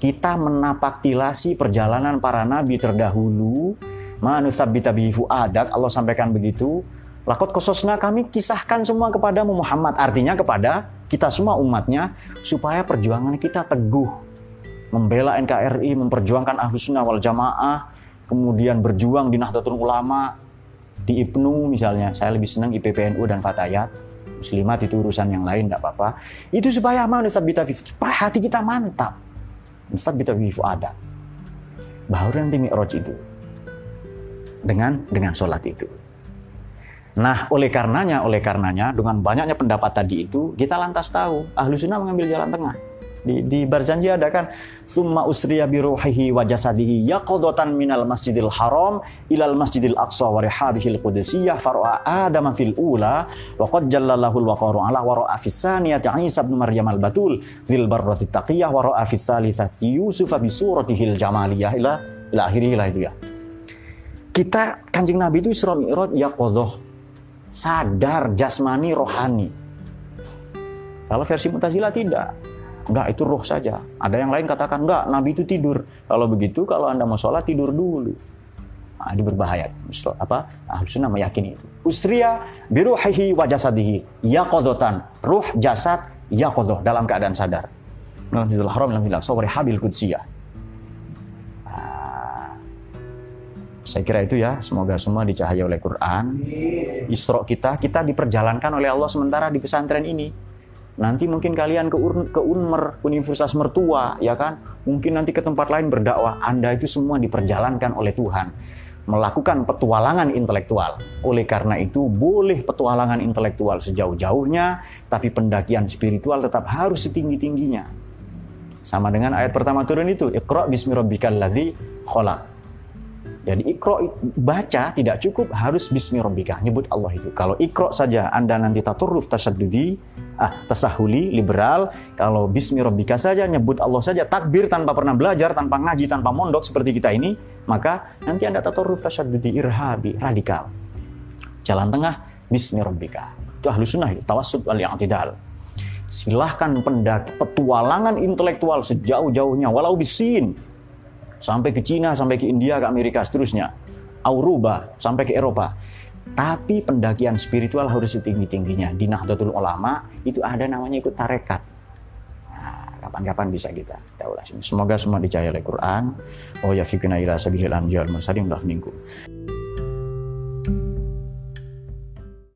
Kita menapak tilasi perjalanan para nabi terdahulu manusabbita bihi fuadak. Allah sampaikan begitu. Lakot kososna kami kisahkan semua kepadamu Muhammad. Artinya kepada kita semua umatnya supaya perjuangan kita teguh. Membela NKRI memperjuangkan ahlus sunnah wal jamaah kemudian berjuang di Nahdlatul Ulama di IPNU misalnya. Saya lebih senang IPPNU dan Fatayat. Muslimat itu urusan yang lain tidak apa-apa. Itu supaya manusabbita supaya hati kita mantap. Musabbita bi fuada. Baru nanti mi'raj itu. Dengan dengan sholat itu. Nah, oleh karenanya, oleh karenanya, dengan banyaknya pendapat tadi itu, kita lantas tahu, ahlu sunnah mengambil jalan tengah. Di, di Barzanji ada kan, summa usriya biruhihi wa jasadihi yaqodatan minal masjidil haram ilal masjidil aqsa wa rihabihil qudusiyah faro'a adama fil ula wa qad jallalahul waqaru ala wa ra'a fis Isa ibn Maryam al batul zil barrati taqiyah wa ra'a fis salisati Yusuf suratihil jamaliyah ila ila akhirih itu ya. Kita kanjeng Nabi itu Isra Mi'raj ya qadhah sadar jasmani rohani. Kalau versi Mutazila tidak. Enggak, itu roh saja. Ada yang lain katakan enggak, Nabi itu tidur. Kalau begitu, kalau Anda mau sholat, tidur dulu. Nah, ini berbahaya. Apa? Ahlu sunnah meyakini itu. Usriya biruhihi wa jasadihi. Yaqodotan. Ruh, jasad, yaqodoh. Dalam keadaan sadar. Dalam haram, dalam habil kudsiyah Saya kira itu ya, semoga semua dicahaya oleh Quran. Isra kita, kita diperjalankan oleh Allah sementara di pesantren ini. Nanti mungkin kalian ke, Ur, ke Unmer, Universitas Mertua, ya kan? Mungkin nanti ke tempat lain berdakwah. Anda itu semua diperjalankan oleh Tuhan. Melakukan petualangan intelektual. Oleh karena itu, boleh petualangan intelektual sejauh-jauhnya, tapi pendakian spiritual tetap harus setinggi-tingginya. Sama dengan ayat pertama turun itu, Iqra bismi rabbikal ladzi khalaq jadi ikro baca tidak cukup harus bismi rabbika nyebut Allah itu. Kalau ikro saja Anda nanti taturruf tasaddudi, ah tasahuli liberal, kalau bismi rabbika saja nyebut Allah saja takbir tanpa pernah belajar, tanpa ngaji, tanpa mondok seperti kita ini, maka nanti Anda taturruf tasaddudi irhabi radikal. Jalan tengah bismi rabbika. Itu ahlu sunnah itu, tawassut wal i'tidal. Silahkan pendak petualangan intelektual sejauh-jauhnya walau bisin sampai ke Cina, sampai ke India, ke Amerika, seterusnya. Auruba, sampai ke Eropa. Tapi pendakian spiritual harus setinggi-tingginya. Di Nahdlatul Ulama itu ada namanya ikut tarekat. Nah, kapan-kapan bisa kita tahu lah. Semoga semua dicaya oleh Quran. Oh ya fikuna ila sabilil wal mursalin